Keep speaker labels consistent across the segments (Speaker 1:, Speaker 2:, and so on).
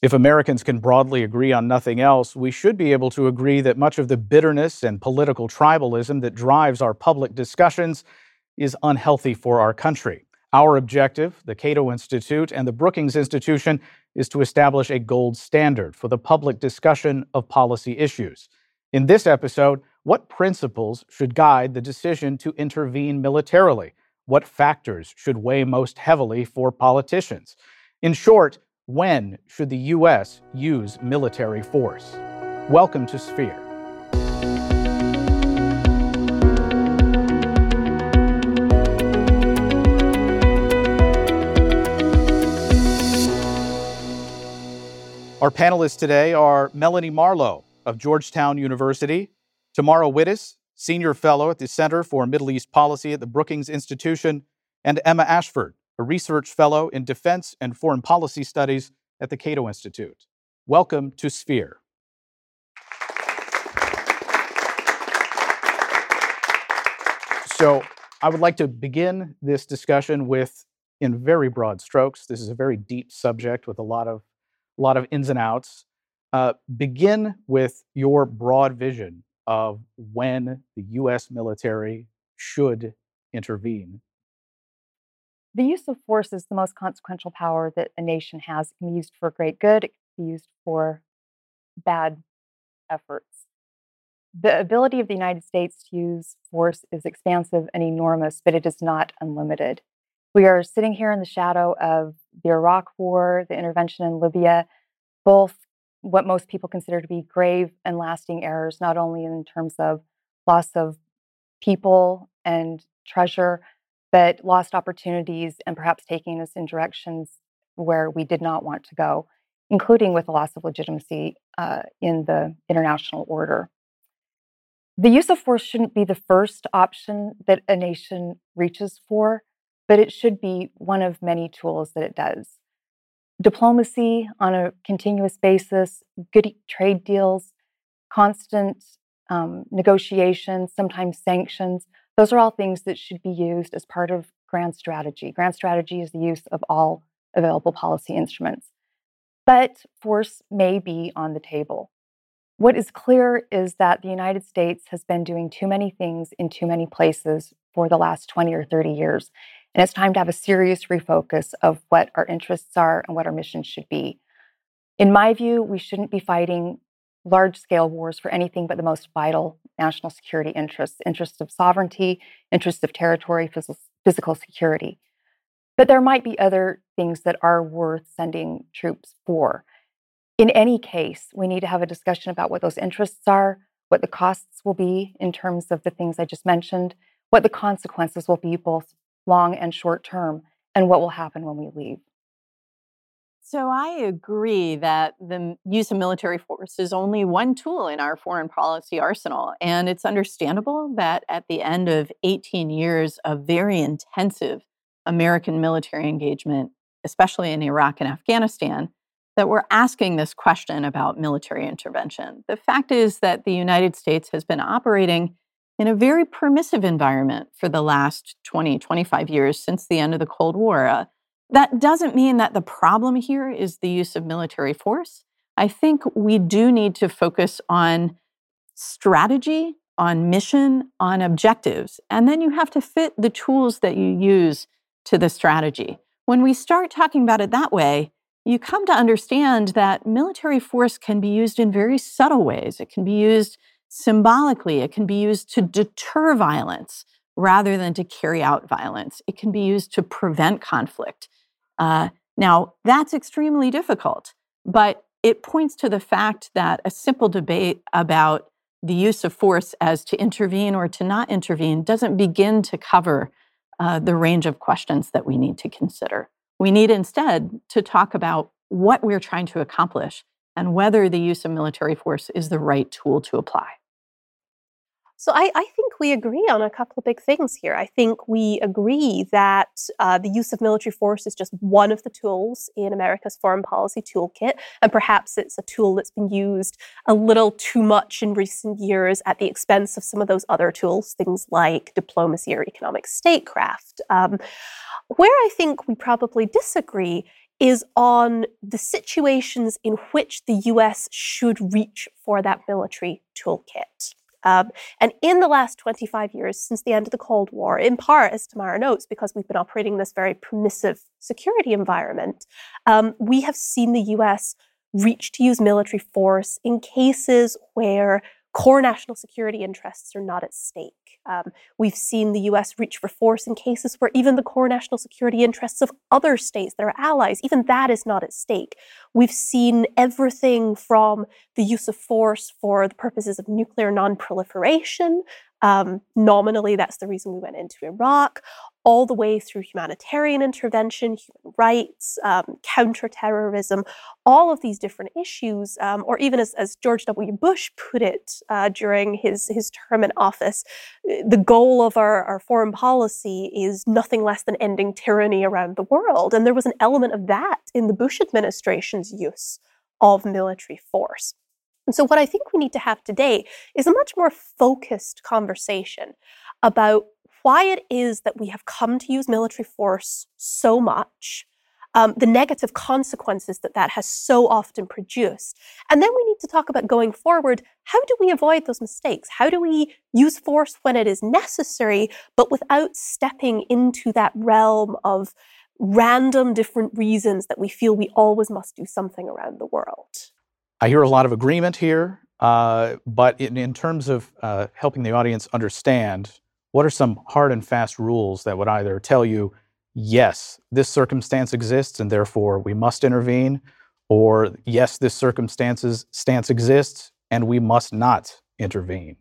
Speaker 1: If Americans can broadly agree on nothing else, we should be able to agree that much of the bitterness and political tribalism that drives our public discussions is unhealthy for our country. Our objective, the Cato Institute and the Brookings Institution, is to establish a gold standard for the public discussion of policy issues. In this episode, what principles should guide the decision to intervene militarily? What factors should weigh most heavily for politicians? In short, when should the U.S. use military force? Welcome to Sphere. Our panelists today are Melanie Marlowe of Georgetown University, Tamara Wittes, Senior Fellow at the Center for Middle East Policy at the Brookings Institution, and Emma Ashford, a research fellow in defense and foreign policy studies at the Cato Institute. Welcome to Sphere. So, I would like to begin this discussion with, in very broad strokes, this is a very deep subject with a lot of, a lot of ins and outs. Uh, begin with your broad vision of when the US military should intervene
Speaker 2: the use of force is the most consequential power that a nation has. It can be used for great good, it can be used for bad efforts. The ability of the United States to use force is expansive and enormous, but it is not unlimited. We are sitting here in the shadow of the Iraq War, the intervention in Libya, both what most people consider to be grave and lasting errors, not only in terms of loss of people and treasure, but lost opportunities and perhaps taking us in directions where we did not want to go, including with the loss of legitimacy uh, in the international order. The use of force shouldn't be the first option that a nation reaches for, but it should be one of many tools that it does. Diplomacy on a continuous basis, good trade deals, constant um, negotiations, sometimes sanctions, those are all things that should be used as part of grand strategy. Grand strategy is the use of all available policy instruments. But force may be on the table. What is clear is that the United States has been doing too many things in too many places for the last 20 or 30 years. And it's time to have a serious refocus of what our interests are and what our mission should be. In my view, we shouldn't be fighting large scale wars for anything but the most vital national security interests interests of sovereignty, interests of territory, physical security. But there might be other things that are worth sending troops for. In any case, we need to have a discussion about what those interests are, what the costs will be in terms of the things I just mentioned, what the consequences will be, both long and short term, and what will happen when we leave.
Speaker 3: So I agree that the use of military force is only one tool in our foreign policy arsenal. And it's understandable that at the end of 18 years of very intensive American military engagement, especially in Iraq and Afghanistan, that we're asking this question about military intervention. The fact is that the United States has been operating in a very permissive environment for the last 20, 25 years since the end of the Cold War. Uh, that doesn't mean that the problem here is the use of military force. I think we do need to focus on strategy, on mission, on objectives, and then you have to fit the tools that you use to the strategy. When we start talking about it that way, you come to understand that military force can be used in very subtle ways. It can be used symbolically, it can be used to deter violence rather than to carry out violence. It can be used to prevent conflict. Uh, now, that's extremely difficult, but it points to the fact that a simple debate about the use of force as to intervene or to not intervene doesn't begin to cover uh, the range of questions that we need to consider. We need instead to talk about what we're trying to accomplish and whether the use of military force is the right tool to apply.
Speaker 4: So I, I, think we agree on a couple of big things here. I think we agree that uh, the use of military force is just one of the tools in America's foreign policy toolkit, and perhaps it's a tool that's been used a little too much in recent years at the expense of some of those other tools, things like diplomacy or economic statecraft. Um, where I think we probably disagree is on the situations in which the US should reach for that military toolkit. Um, and in the last 25 years, since the end of the Cold War, in part, as Tamara notes, because we've been operating in this very permissive security environment, um, we have seen the US reach to use military force in cases where core national security interests are not at stake. Um, we've seen the US reach for force in cases where even the core national security interests of other states that are allies, even that is not at stake. We've seen everything from the use of force for the purposes of nuclear nonproliferation. Um, nominally, that's the reason we went into Iraq, all the way through humanitarian intervention, human rights, um, counterterrorism, all of these different issues, um, or even as, as, George W. Bush put it uh, during his, his term in office, the goal of our, our foreign policy is nothing less than ending tyranny around the world. And there was an element of that in the Bush administration's use of military force. And so, what I think we need to have today is a much more focused conversation about why it is that we have come to use military force so much, um, the negative consequences that that has so often produced. And then we need to talk about going forward how do we avoid those mistakes? How do we use force when it is necessary, but without stepping into that realm of random different reasons that we feel we always must do something around the world?
Speaker 1: I hear a lot of agreement here, uh, but in, in, terms of uh, helping the audience understand what are some hard and fast rules that would either tell you, yes, this circumstance exists and therefore we must intervene, or yes, this circumstances stance exists and we must not intervene?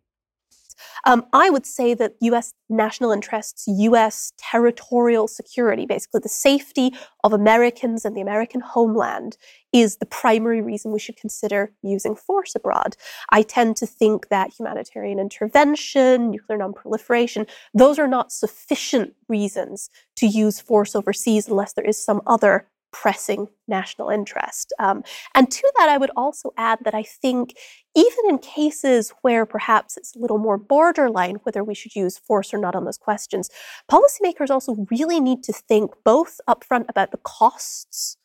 Speaker 4: Um, I would say that U.S. national interests, U.S. territorial security, basically the safety of Americans and the American homeland, is the primary reason we should consider using force abroad. I tend to think that humanitarian intervention, nuclear nonproliferation, those are not sufficient reasons to use force overseas unless there is some other pressing national interest. Um, and to that, I would also add that I think even in cases where perhaps it's a little more borderline whether we should use force or not on those questions, policymakers also really need to think both upfront about the costs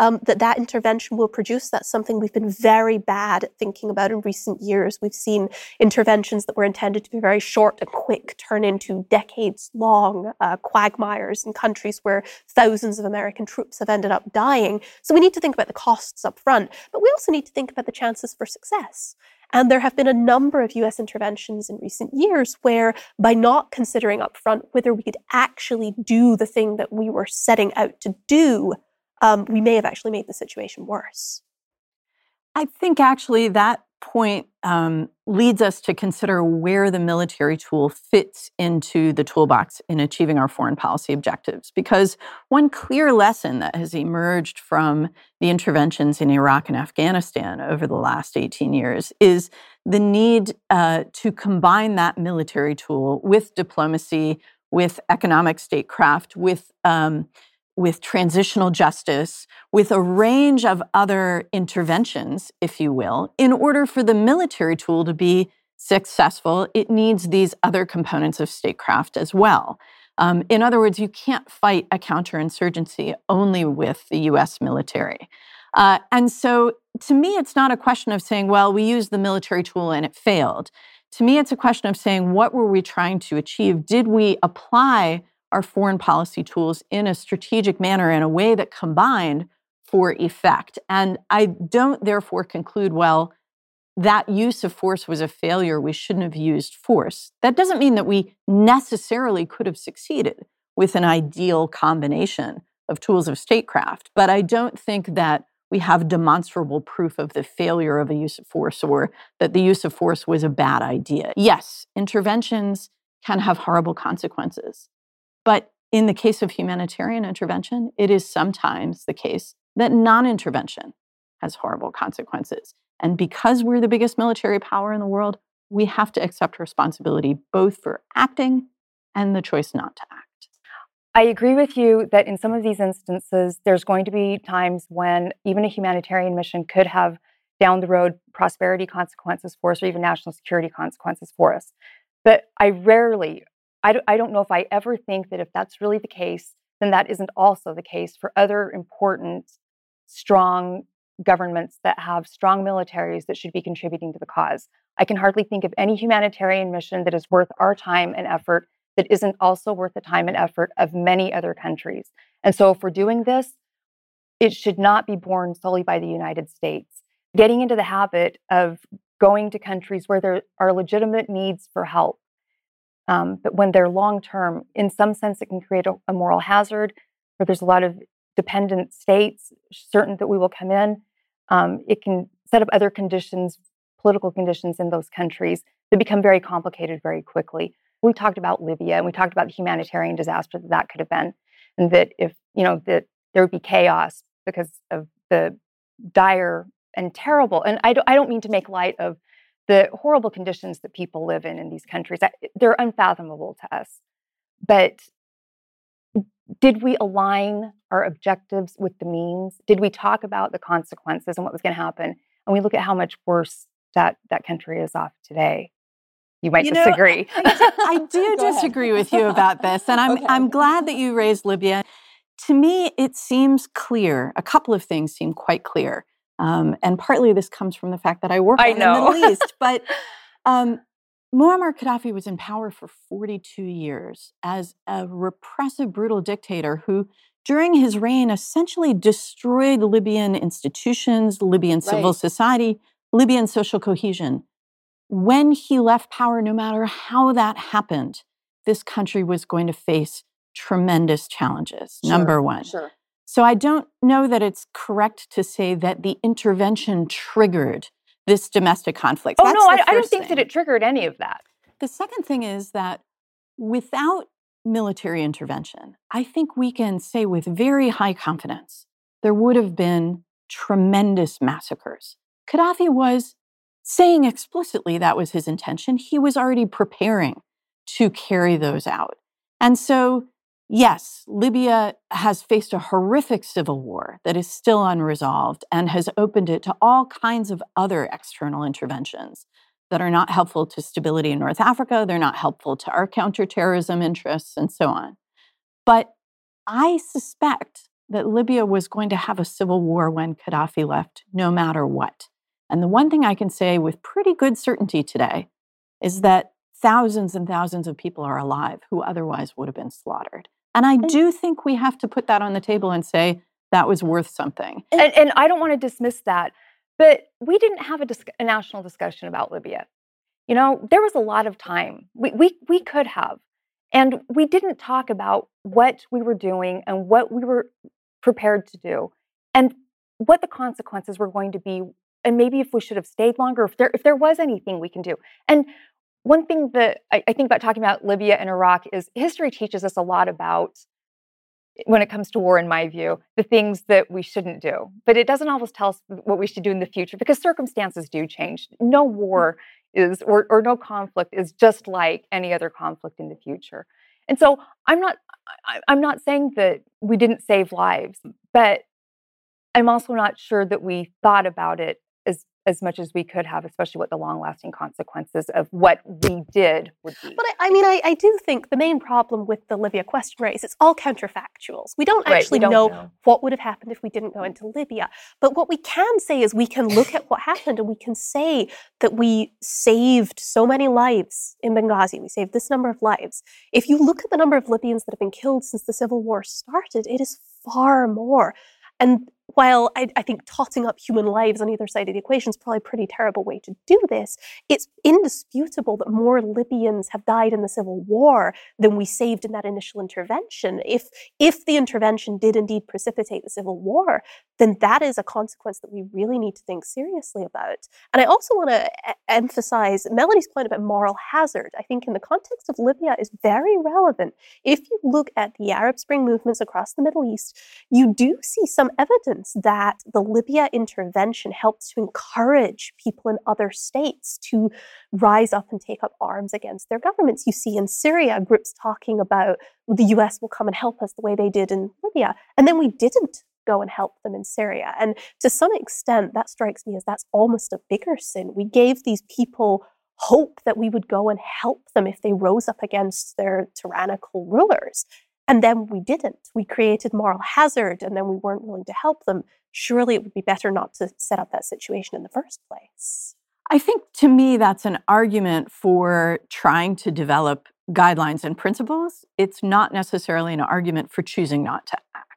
Speaker 4: um, that that intervention will produce. That's something we've been very bad at thinking about in recent years. We've seen interventions that were intended to be very short and quick turn into decades long uh, quagmires in countries where thousands of American troops have ended up dying. So we need to think about the costs up front, but we also need to think about the chances for success. And there have been a number of US interventions in recent years where, by not considering upfront whether we could actually do the thing that we were setting out to do, um, we may have actually made the situation worse.
Speaker 3: I think actually that point um, leads us to consider where the military tool fits into the toolbox in achieving our foreign policy objectives. Because one clear lesson that has emerged from the interventions in Iraq and Afghanistan over the last 18 years is the need uh, to combine that military tool with diplomacy, with economic statecraft, with um, with transitional justice, with a range of other interventions, if you will, in order for the military tool to be successful, it needs these other components of statecraft as well. Um, in other words, you can't fight a counterinsurgency only with the US military. Uh, and so to me, it's not a question of saying, well, we used the military tool and it failed. To me, it's a question of saying, what were we trying to achieve? Did we apply our foreign policy tools in a strategic manner in a way that combined for effect. And I don't therefore conclude, well, that use of force was a failure. We shouldn't have used force. That doesn't mean that we necessarily could have succeeded with an ideal combination of tools of statecraft. But I don't think that we have demonstrable proof of the failure of a use of force or that the use of force was a bad idea. Yes, interventions can have horrible consequences. But in the case of humanitarian intervention, it is sometimes the case that non intervention has horrible consequences. And because we're the biggest military power in the world, we have to accept responsibility both for acting and the choice not to act.
Speaker 2: I agree with you that in some of these instances, there's going to be times when even a humanitarian mission could have down the road prosperity consequences for us or even national security consequences for us. But I rarely I don't, I don't know if I ever think that if that's really the case, then that isn't also the case for other important, strong governments that have strong militaries that should be contributing to the cause. I can hardly think of any humanitarian mission that is worth our time and effort that isn't also worth the time and effort of many other countries. And so, if we're doing this, it should not be borne solely by the United States. Getting into the habit of going to countries where there are legitimate needs for help, um, but when they're long term, in some sense, it can create a, a moral hazard where there's a lot of dependent states certain that we will come in. Um, it can set up other conditions, political conditions in those countries that become very complicated very quickly. We talked about Libya and we talked about the humanitarian disaster that that could have been, and that if you know that there would be chaos because of the dire and terrible. And I don't, I don't mean to make light of the horrible conditions that people live in in these countries. Eh, they're unfathomable to us. But did we align our objectives with the means? Did we talk about the consequences and what was going to happen? And we look at how much worse that that country is off today. You might
Speaker 3: you
Speaker 2: disagree.
Speaker 3: Know, I, I, do disagree with you about this, and I'm
Speaker 5: okay.
Speaker 3: I'm glad that you raised Libya. To me, it seems clear. A couple of things seem quite clear. Um, and partly this comes from the fact that I work
Speaker 2: I
Speaker 3: in the Middle East. But um, Muammar Gaddafi was in power for 42 years as a repressive, brutal dictator who, during his reign, essentially destroyed Libyan institutions, Libyan civil
Speaker 5: Right.
Speaker 3: society, Libyan social cohesion. When he left power, no matter how that happened, this country was going to face tremendous challenges.
Speaker 5: Sure,
Speaker 3: Number one.
Speaker 5: Sure.
Speaker 3: So I don't know that it's correct to say that the intervention triggered this domestic conflict.
Speaker 2: oh
Speaker 3: That's
Speaker 2: no, I, I don't think
Speaker 3: thing.
Speaker 2: that it triggered any of that.
Speaker 3: The second thing is that without military intervention, I think we can say with very high confidence there would have been tremendous massacres. Gaddafi was saying explicitly that was his intention. He was already preparing to carry those out. And so, yes, Libya has faced a horrific civil war that is still unresolved and has opened it to all kinds of other external interventions that are not helpful to stability in North Africa. They're not helpful to our counterterrorism interests and so on. But I suspect that Libya was going to have a civil war when Gaddafi left, no matter what. And the one thing I can say with pretty good certainty today is that thousands and thousands of people are alive who otherwise would have been slaughtered. And I do think we have to put that on the table and say that was worth something.
Speaker 2: And, and I don't want to dismiss that, but we didn't have a, dis- a national discussion about Libya. You know, there was a lot of time. We, we, we could have. And we didn't talk about what we were doing and what we were prepared to do and what the consequences were going to be. And maybe if we should have stayed longer, if there, if there was anything we can do. And one thing that I, I think about talking about Libya and Iraq is history teaches us a lot about eh, when it comes to war, in my view, the things that we shouldn't do. But it doesn't always tell us what we should do in the future because circumstances do change. No mm. war is, or, or no conflict is just like any other conflict in the future. And so I'm not, I'm not saying that we didn't save lives, but I'm also not sure that we thought about it as much as we could have, especially what the long lasting consequences of what we did would be.
Speaker 4: But I, I mean, I, I do think the main problem with the Libya question is it's all counterfactuals. We don't
Speaker 2: Right, we
Speaker 4: actually
Speaker 2: don't
Speaker 4: know,
Speaker 2: know.
Speaker 4: what would have happened if we didn't go into Libya. But what we can say is we can look at what happened and we can say that we saved so many lives in Benghazi. We saved this number of lives. If you look at the number of Libyans that have been killed since the civil war started, it is far more. And while I, I, think totting up human lives on either side of the equation is probably a pretty terrible way to do this, it's indisputable that more Libyans have died in the civil war than we saved in that initial intervention. If if the intervention did indeed precipitate the civil war, then that is a consequence that we really need to think seriously about. And I also want to emphasize Melanie's point about moral hazard. I think in the context of Libya is very relevant. If you look at the Arab Spring movements across the Middle East, you do see some evidence that the Libya intervention helped to encourage people in other states to rise up and take up arms against their governments. You see in Syria groups talking about the US will come and help us the way they did in Libya. And then we didn't go and help them in Syria. And to some extent, that strikes me as that's almost a bigger sin. We gave these people hope that we would go and help them if they rose up against their tyrannical rulers. And then we didn't. We created moral hazard and then we weren't willing to help them. Surely it would be better not to set up that situation in the first place.
Speaker 3: I think to me, that's an argument for trying to develop guidelines and principles. It's not necessarily an argument for choosing not to act.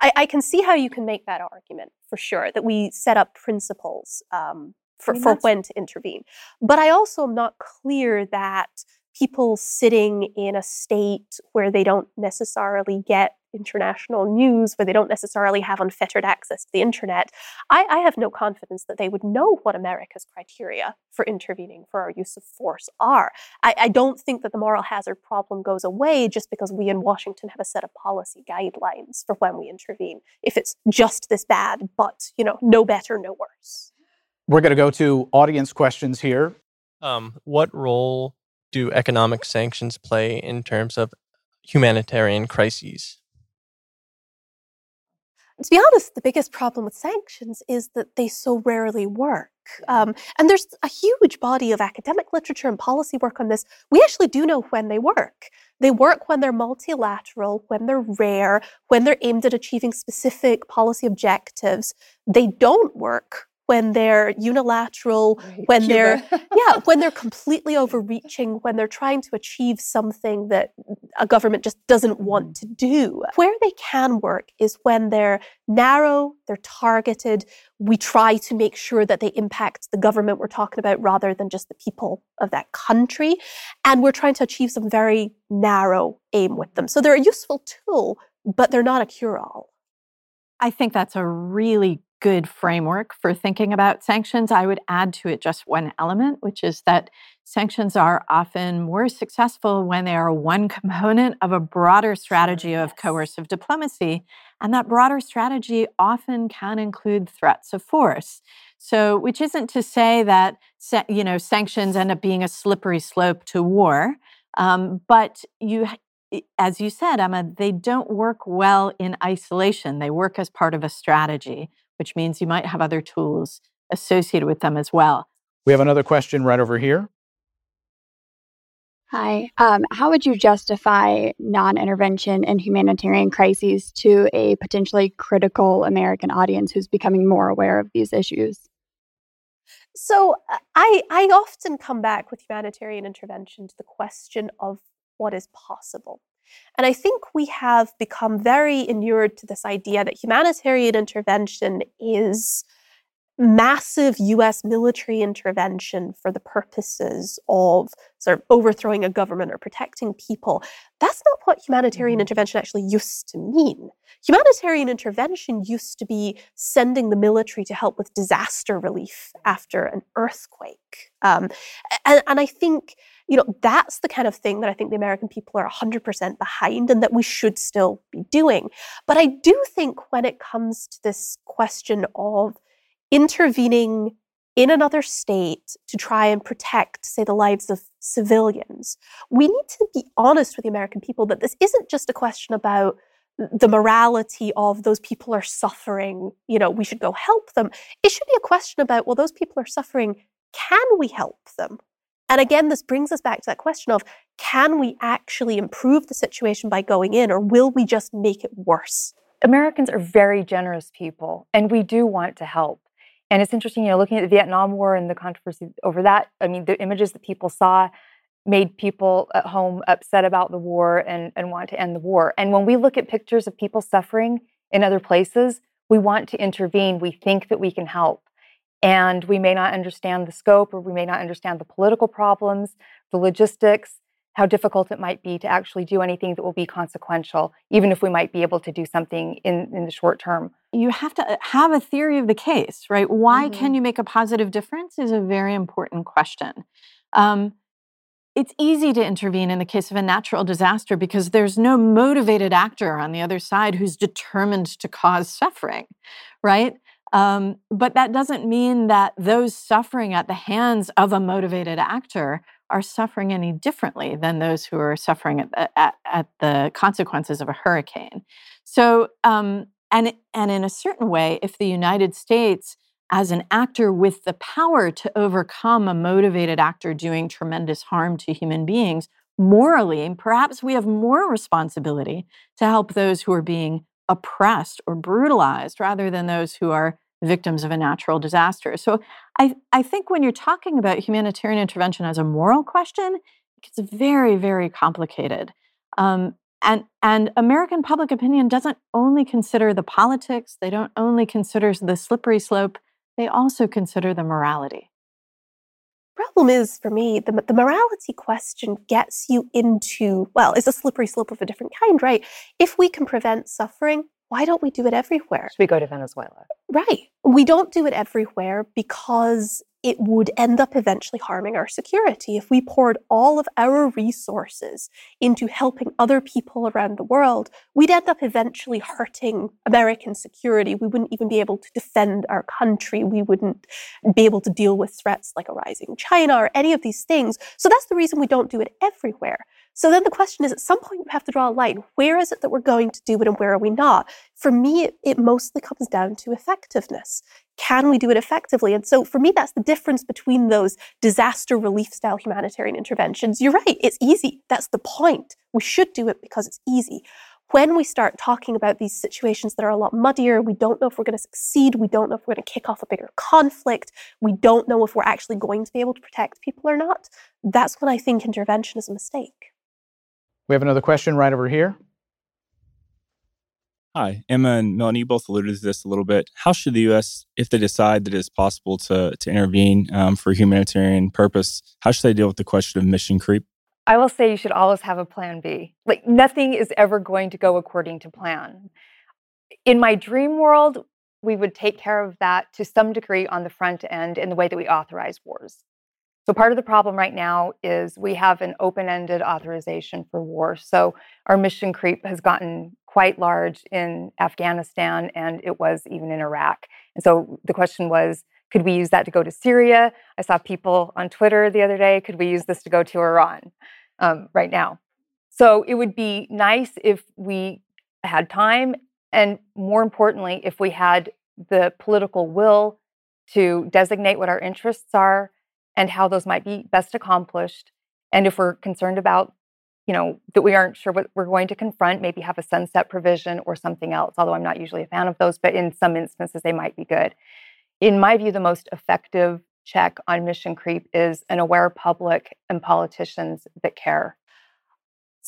Speaker 4: I, I can see how you can make that argument for sure, that we set up principles um, for, I mean, for when to intervene. But I also am not clear that people sitting in a state where they don't necessarily get international news, where they don't necessarily have unfettered access to the internet, I, I, have no confidence that they would know what America's criteria for intervening for our use of force are. I, I don't think that the moral hazard problem goes away just because we in Washington have a set of policy guidelines for when we intervene. If it's just this bad, but you know, no better, no worse.
Speaker 1: We're going to go to audience questions here.
Speaker 5: Um, what role do economic sanctions play in terms of humanitarian crises?
Speaker 4: To be honest, the biggest problem with sanctions is that they so rarely work. Um, and there's a huge body of academic literature and policy work on this. We actually do know when they work. They work when they're multilateral, when they're rare, when they're aimed at achieving specific policy objectives. They don't work when they're unilateral, right. when Cuba. they're yeah, when they're completely overreaching, when they're trying to achieve something that a government just doesn't want mm. to do. Where they can work is when they're narrow, they're targeted. We try to make sure that they impact the government we're talking about rather than just the people of that country. And we're trying to achieve some very narrow aim with them. So they're a useful tool, but they're not a cure all.
Speaker 3: I think that's a really good framework for thinking about sanctions. I would add to it just one element, which is that sanctions are often more successful when they are one component of a broader strategy of coercive diplomacy. And that broader strategy often can include threats of force. So, which isn't to say that you know sanctions end up being a slippery slope to war, um, but you as you said, Emma, they don't work well in isolation. They work as part of a strategy, which means you might have other tools associated with them as well.
Speaker 1: We have another question right over here.
Speaker 6: Hi. Um, how would you justify non intervention in humanitarian crises to a potentially critical American audience who's becoming more aware of these issues?
Speaker 4: So, uh, I, I often come back with humanitarian intervention to the question of what is possible. And I think we have become very inured to this idea that humanitarian intervention is massive US military intervention for the purposes of sort of overthrowing a government or protecting people. That's not what humanitarian mm-hmm. intervention actually used to mean. Humanitarian intervention used to be sending the military to help with disaster relief after an earthquake. Um, and, and I think you know, that's the kind of thing that I think the American people are 100% behind and that we should still be doing. But I do think when it comes to this question of intervening in another state to try and protect, say, the lives of civilians, we need to be honest with the American people that this isn't just a question about the morality of those people are suffering, you know, we should go help them. It should be a question about, well, those people are suffering. Can we help them? And again, this brings us back to that question of can we actually improve the situation by going in, or will we just make it worse?
Speaker 2: Americans are very generous people, and we do want to help. And it's interesting, you know, looking at the Vietnam War and the controversy over that. I mean, the images that people saw made people at home upset about the war and, and want to end the war. And when we look at pictures of people suffering in other places, we want to intervene. We think that we can help. And we may not understand the scope or we may not understand the political problems, the logistics, how difficult it might be to actually do anything that will be consequential, even if we might be able to do something in, in the short term.
Speaker 3: You have to uh, have a theory of the case, right? Why mm-hmm. can you make a positive difference is a very important question. Um, it's easy to intervene in the case of a natural disaster because there's no motivated actor on the other side who's determined to cause suffering, right? Um, but that doesn't mean that those suffering at the hands of a motivated actor are suffering any differently than those who are suffering at the, at, at the consequences of a hurricane. So, um, and, and in a certain way, if the United States, as an actor with the power to overcome a motivated actor doing tremendous harm to human beings, morally, perhaps we have more responsibility to help those who are being oppressed or brutalized rather than those who are victims of a natural disaster. So I, I think when you're talking about humanitarian intervention as a moral question, it gets very, very complicated. Um, and, and American public opinion doesn't only consider the politics, they don't only consider the slippery slope, they also consider the morality.
Speaker 4: The problem is for me, the, the morality question gets you into, well, it's a slippery slope of a different kind, right? If we can prevent suffering, why don't we do it everywhere?
Speaker 2: Should we go to Venezuela?
Speaker 4: Right. We don't do it everywhere because it would end up eventually harming our security. If we poured all of our resources into helping other people around the world, we'd end up eventually hurting American security. We wouldn't even be able to defend our country. We wouldn't be able to deal with threats like a rising China or any of these things. So that's the reason we don't do it everywhere. So then the question is at some point we have to draw a line. Where is it that we're going to do it and where are we not? For me, it, it mostly comes down to effectiveness. Can we do it effectively? And so for me, that's the difference between those disaster relief style humanitarian interventions. You're right, it's easy. That's the point. We should do it because it's easy. When we start talking about these situations that are a lot muddier, we don't know if we're going to succeed. We don't know if we're going to kick off a bigger conflict. We don't know if we're actually going to be able to protect people or not. That's when I think intervention is a mistake.
Speaker 1: We have another question right over here.
Speaker 7: Hi, Emma and Melanie both alluded to this a little bit. How should the U.S., if they decide that it's possible to, to intervene um, for humanitarian purpose, how should they deal with the question of mission creep?
Speaker 2: I will say you should always have a plan B. Like nothing is ever going to go according to plan. In my dream world, we would take care of that to some degree on the front end in the way that we authorize wars. So, part of the problem right now is we have an open ended authorization for war. So, our mission creep has gotten quite large in Afghanistan and it was even in Iraq. And so, the question was could we use that to go to Syria? I saw people on Twitter the other day could we use this to go to Iran um, right now? So, it would be nice if we had time and more importantly, if we had the political will to designate what our interests are and how those might be best accomplished. And if we're concerned about, you know, that we aren't sure what we're going to confront, maybe have a sunset provision or something else, although I'm not usually a fan of those, but in some instances they might be good. In my view, the most effective check on mission creep is an aware public and politicians that care.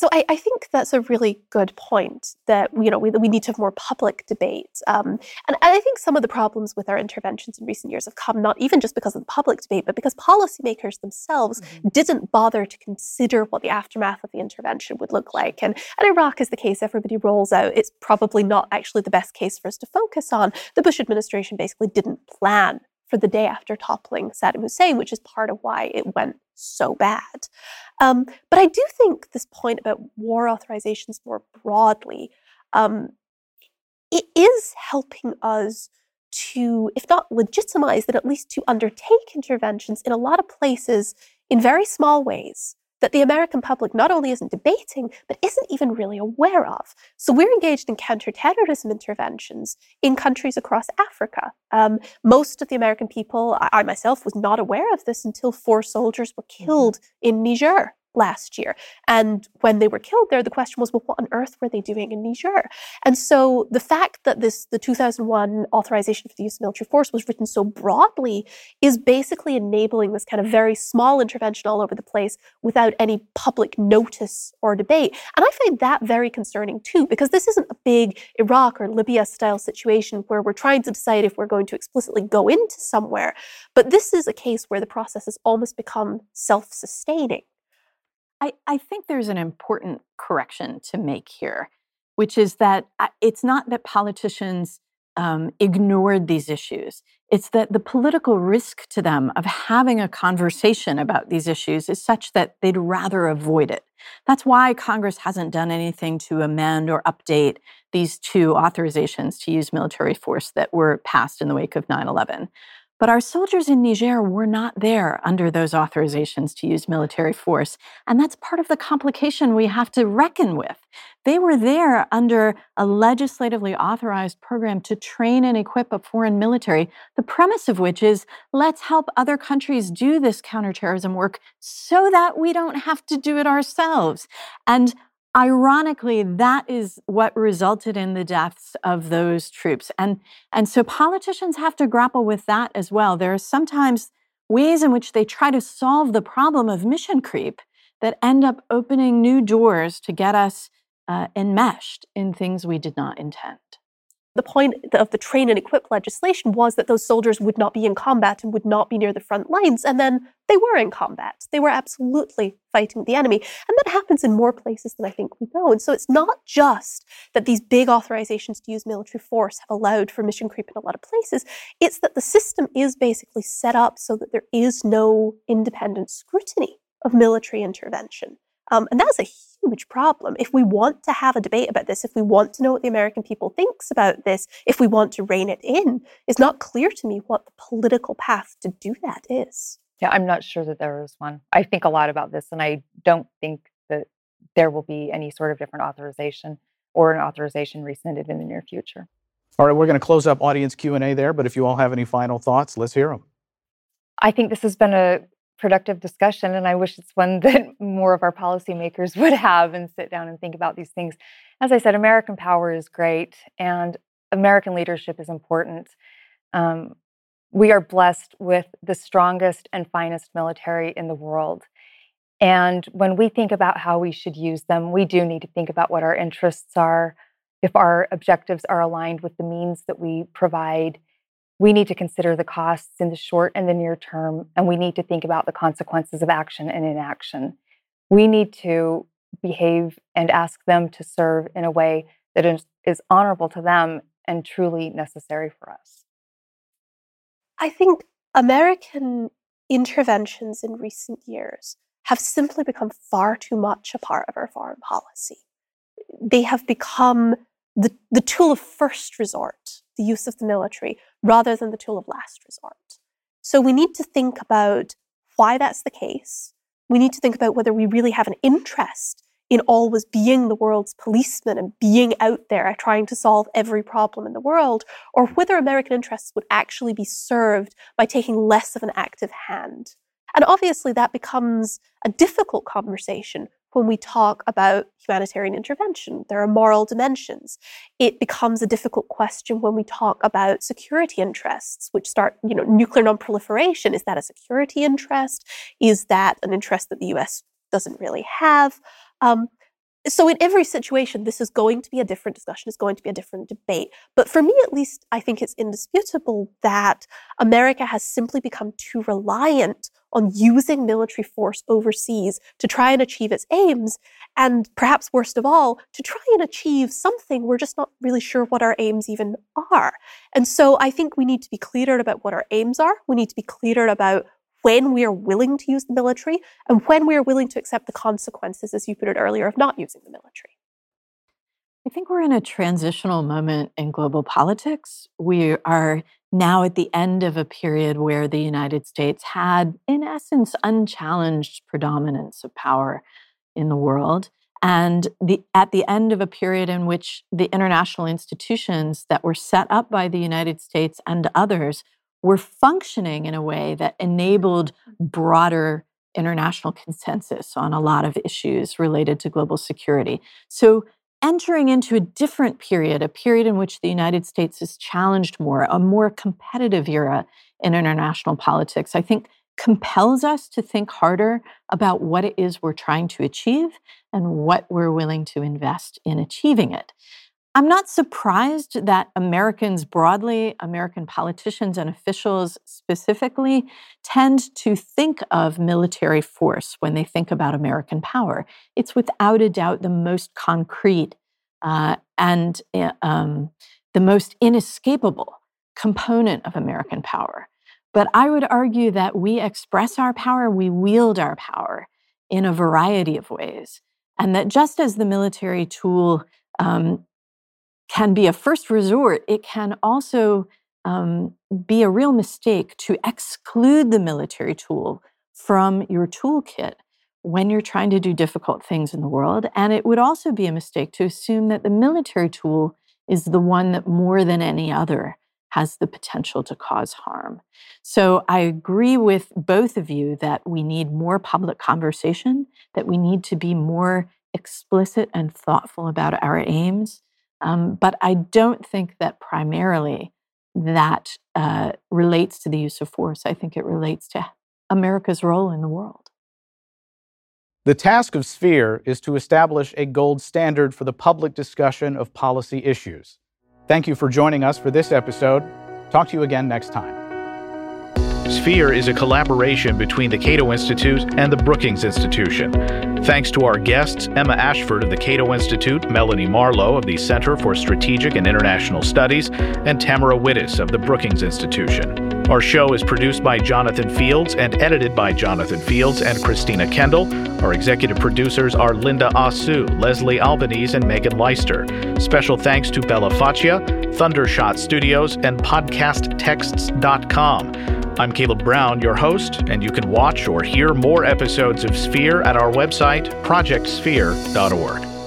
Speaker 4: So I, I, think that's a really good point that you know we, we need to have more public debate. Um, and, I think some of the problems with our interventions in recent years have come not even just because of the public debate, but because policymakers themselves mm-hmm. didn't bother to consider what the aftermath of the intervention would look like. And, and Iraq is the case everybody rolls out. It's probably not actually the best case for us to focus on. The Bush administration basically didn't plan for the day after toppling Saddam Hussein, which is part of why it went so bad. Um, but I do think this point about war authorizations more broadly, um, it is helping us to, if not legitimize, then at least to undertake interventions in a lot of places in very small ways that the American public not only isn't debating, but isn't even really aware of. So we're engaged in counterterrorism interventions in countries across Africa. Um, most of the American people, I, I, myself was not aware of this until four soldiers were mm-hmm. killed in Niger last year. And when they were killed there, the question was, well, what on earth were they doing in Niger? And so the fact that this the 2001 authorization for the use of military force was written so broadly is basically enabling this kind of very small intervention all over the place without any public notice or debate. And I find that very concerning too, because this isn't a big Iraq or Libya style situation where we're trying to decide if we're going to explicitly go into somewhere. But this is a case where the process has almost become self-sustaining.
Speaker 3: I, I think there's an important correction to make here, which is that uh, it's not that politicians um, ignored these issues. It's that the political risk to them of having a conversation about these issues is such that they'd rather avoid it. That's why Congress hasn't done anything to amend or update these two authorizations to use military force that were passed in the wake of 9 11. But our soldiers in Niger were not there under those authorizations to use military force. And that's part of the complication we have to reckon with. They were there under a legislatively authorized program to train and equip a foreign military, the premise of which is let's help other countries do this counterterrorism work so that we don't have to do it ourselves. And ironically that is what resulted in the deaths of those troops and and so politicians have to grapple with that as well. There are sometimes ways in which they try to solve the problem of mission creep that end up opening new doors to get us uh, enmeshed in things we did not intend
Speaker 4: the point of the train and equip legislation was that those soldiers would not be in combat and would not be near the front lines. And then they were in combat. They were absolutely fighting the enemy. And that happens in more places than I think we know. And so it's not just that these big authorizations to use military force have allowed for mission creep in a lot of places. It's that the system is basically set up so that there is no independent scrutiny of military intervention. Um, and that's a huge problem. If we want to have a debate about this, if we want to know what the American people thinks about this, if we want to rein it in, it's not clear to me what the political path to do that is.
Speaker 2: Yeah, I'm not sure that there is one. I think a lot about this, and I don't think that there will be any sort of different authorization or an authorization rescinded in the near future.
Speaker 1: All right, we're going to close up audience Q&A there, but if you all have any final thoughts, let's hear them.
Speaker 2: I think this has been a productive discussion. And I wish it's one that more of our policymakers would have and sit down and think about these things. As I said, American power is great and American leadership is important. Um, we are blessed with the strongest and finest military in the world. And when we think about how we should use them, we do need to think about what our interests are, if our objectives are aligned with the means that we provide, we need to consider the costs in the short and the near term, and we need to think about the consequences of action and inaction. We need to behave and ask them to serve in a way that is, is honorable to them and truly necessary for us.
Speaker 4: I think American interventions in recent years have simply become far too much a part of our foreign policy. They have become the, the tool of first resort, the use of the military, rather than the tool of last resort. So we need to think about why that's the case. We need to think about whether we really have an interest in always being the world's policeman and being out there trying to solve every problem in the world, or whether American interests would actually be served by taking less of an active hand. And obviously, that becomes a difficult conversation when we talk about humanitarian intervention. There are moral dimensions. It becomes a difficult question when we talk about security interests, which start, you know, nuclear nonproliferation. Is that a security interest? Is that an interest that the US doesn't really have? Um, so in every situation, this is going to be a different discussion, it's going to be a different debate. But for me, at least, I think it's indisputable that America has simply become too reliant on using military force overseas to try and achieve its aims. And perhaps worst of all, to try and achieve something we're just not really sure what our aims even are. And so I think we need to be clearer about what our aims are. We need to be clearer about when we are willing to use the military and when we are willing to accept the consequences, as you put it earlier, of not using the military.
Speaker 3: I think we're in a transitional moment in global politics. We are now at the end of a period where the United States had, in essence, unchallenged predominance of power in the world. And the, at the end of a period in which the international institutions that were set up by the United States and others were functioning in a way that enabled broader international consensus on a lot of issues related to global security. So, entering into a different period, a period in which the United States is challenged more, a more competitive era in international politics, I think compels us to think harder about what it is we're trying to achieve and what we're willing to invest in achieving it. I'm not surprised that Americans broadly, American politicians and officials specifically, tend to think of military force when they think about American power. It's without a doubt the most concrete uh, and uh, um, the most inescapable component of American power. But I would argue that we express our power, we wield our power in a variety of ways. And that just as the military tool um, can be a first resort, it can also um, be a real mistake to exclude the military tool from your toolkit when you're trying to do difficult things in the world. And it would also be a mistake to assume that the military tool is the one that more than any other has the potential to cause harm. So I agree with both of you that we need more public conversation, that we need to be more explicit and thoughtful about our aims. Um, but I don't think that primarily that uh, relates to the use of force. I think it relates to America's role in the world.
Speaker 1: The task of Sphere is to establish a gold standard for the public discussion of policy issues. Thank you for joining us for this episode. Talk to you again next time. Sphere is a collaboration between the Cato Institute and the Brookings Institution. Thanks to our guests, Emma Ashford of the Cato Institute, Melanie Marlowe of the Center for Strategic and International Studies, and Tamara Wittes of the Brookings Institution. Our show is produced by Jonathan Fields and edited by Jonathan Fields and Christina Kendall. Our executive producers are Linda Asu, Leslie Albanese, and Megan Leister. Special thanks to Bella Faccia, Thundershot Studios, and PodcastTexts.com. I'm Caleb Brown, your host, and you can watch or hear more episodes of Sphere at our website, projectsphere.org.